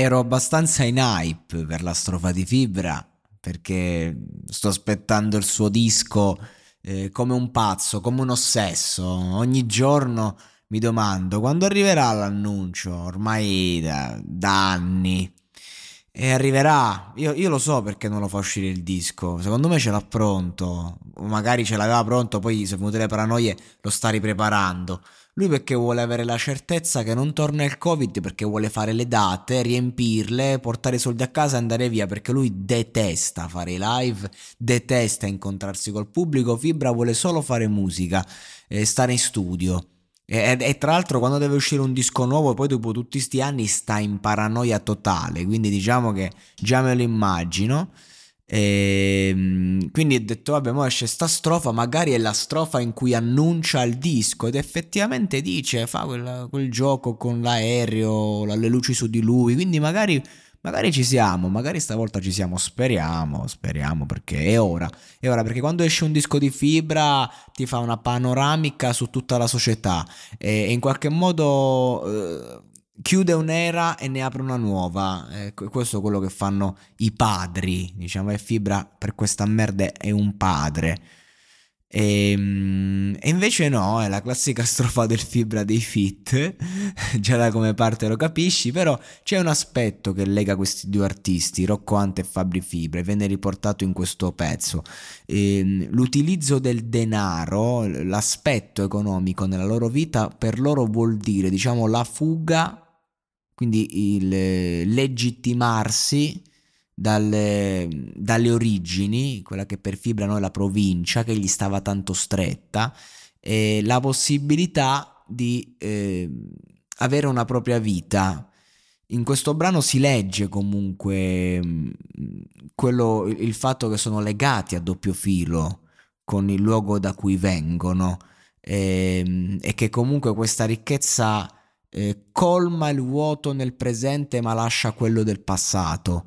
Ero abbastanza in hype per la strofa di Fibra, perché sto aspettando il suo disco eh, come un pazzo, come un ossesso. Ogni giorno mi domando quando arriverà l'annuncio, ormai da, da anni. E arriverà, io, io, lo so perché non lo fa uscire il disco, secondo me ce l'ha pronto, magari ce l'aveva pronto, poi se venute le paranoie lo sta ripreparando. Lui perché vuole avere la certezza che non torna il Covid, perché vuole fare le date, riempirle, portare i soldi a casa e andare via, perché lui detesta fare i live, detesta incontrarsi col pubblico, Fibra vuole solo fare musica, e stare in studio. E, e, tra l'altro quando deve uscire un disco nuovo poi dopo tutti questi anni sta in paranoia totale, quindi diciamo che già me lo immagino. E, ehm, quindi ho detto vabbè mo esce sta strofa magari è la strofa in cui annuncia il disco ed effettivamente dice fa quel, quel gioco con l'aereo le luci su di lui quindi magari Magari ci siamo, magari stavolta ci siamo, speriamo, speriamo perché è ora. È ora perché quando esce un disco di fibra ti fa una panoramica su tutta la società e in qualche modo eh, chiude un'era e ne apre una nuova. Eh, questo è quello che fanno i padri, diciamo, e fibra per questa merda è un padre. E, ehm, e, invece no, è la classica strofa del fibra dei fit, già da come parte lo capisci, però c'è un aspetto che lega questi due artisti, Rocco Ante e Fabri Fibra, e viene riportato in questo pezzo. E, ehm, l'utilizzo del denaro, l'aspetto economico nella loro vita, per loro vuol dire, diciamo, la fuga, quindi il legittimarsi dalle, dalle, origini, quella che per Fibra noi la provincia, che gli stava tanto stretta, e la possibilità di eh, avere una propria vita. In questo brano si legge comunque mm, quello, il fatto che sono legati a doppio filo con il luogo da cui vengono e, ehm, e che comunque questa ricchezza eh, colma il vuoto nel presente ma lascia quello del passato.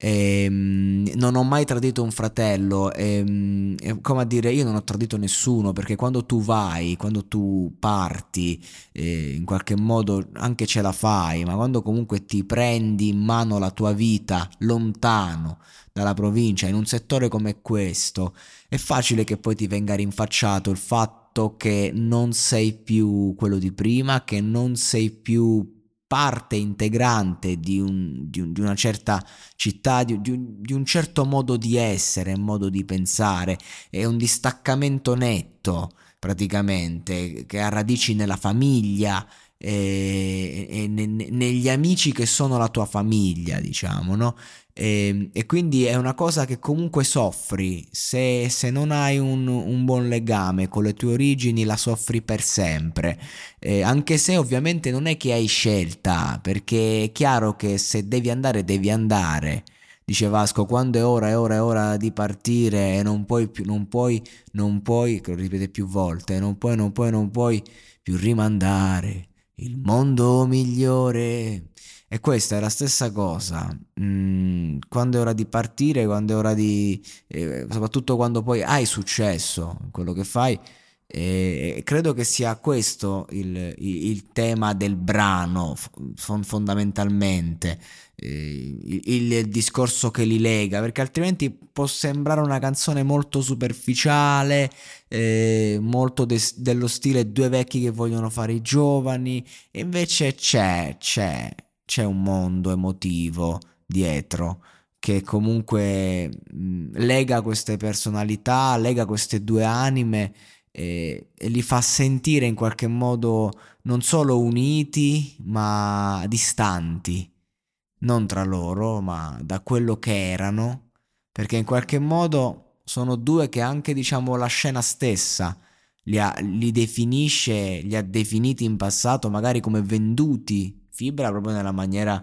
Ehm, non ho mai tradito un fratello, ehm, come a dire, io non ho tradito nessuno perché quando tu vai, quando tu parti, eh, in qualche modo anche ce la fai, ma quando comunque ti prendi in mano la tua vita lontano dalla provincia, in un settore come questo, è facile che poi ti venga rinfacciato il fatto che non sei più quello di prima, che non sei più parte integrante di, un, di, un, di una certa città, di, di, un, certo modo di essere, modo di pensare, è un distaccamento netto praticamente che ha radici nella famiglia e, e ne, negli amici che sono la tua famiglia, diciamo, no? E, ehm, e, quindi è una cosa che comunque soffri, se, se non hai un, un, buon legame con le tue origini la soffri per sempre, eh, anche se ovviamente non è che hai scelta, perché è chiaro che se devi andare devi andare. Dice Vasco, quando è ora, è ora, è ora di partire e non puoi più, non puoi, non puoi, lo ripete più volte, non puoi, non puoi, non puoi più rimandare il mondo migliore e questa è la stessa cosa. Mm, quando è ora di partire, quando è ora di... Eh, soprattutto quando poi hai successo in quello che fai, eh, credo che sia questo il, il, tema del brano fondamentalmente, eh, il, il, discorso che li lega, perché altrimenti può sembrare una canzone molto superficiale, eh, molto de- dello stile due vecchi che vogliono fare i giovani, e invece c'è, c'è c'è un mondo emotivo dietro che comunque mh, lega queste personalità, lega queste due anime e, li fa sentire in qualche modo non solo uniti ma distanti, non tra loro ma da quello che erano, perché in qualche modo sono due che anche diciamo la scena stessa li, ha, li definisce, li ha definiti in passato magari come venduti fibra proprio nella maniera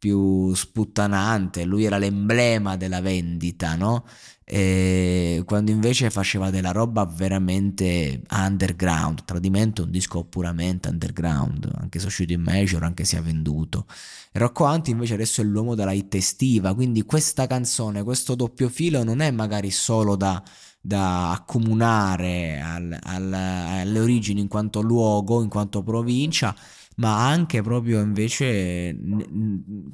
più sputtanante, lui era l'emblema della vendita, no? E quando invece faceva della roba veramente underground, Tradimento è un disco puramente underground, anche se è uscito in major, anche se ha venduto. E Rocco Anti invece adesso è l'uomo della hit estiva, quindi questa canzone, questo doppio filo non è magari solo da, da accomunare al, al, alle origini in quanto luogo, in quanto provincia, ma anche proprio invece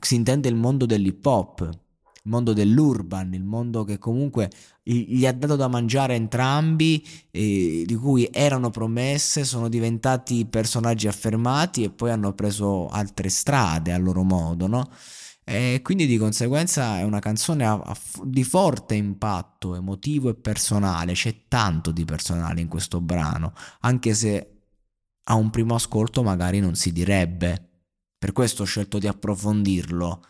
si intende il mondo dell'hip hop il mondo dell'urban, il mondo che comunque gli ha dato da mangiare entrambi, eh, di cui erano promesse, sono diventati personaggi affermati e poi hanno preso altre strade a loro modo, no? E quindi di conseguenza è una canzone a, a, di forte impatto emotivo e personale, c'è tanto di personale in questo brano, anche se a un primo ascolto magari non si direbbe. Per questo ho scelto di approfondirlo,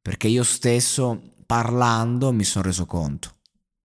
perché io stesso parlando mi sono reso conto.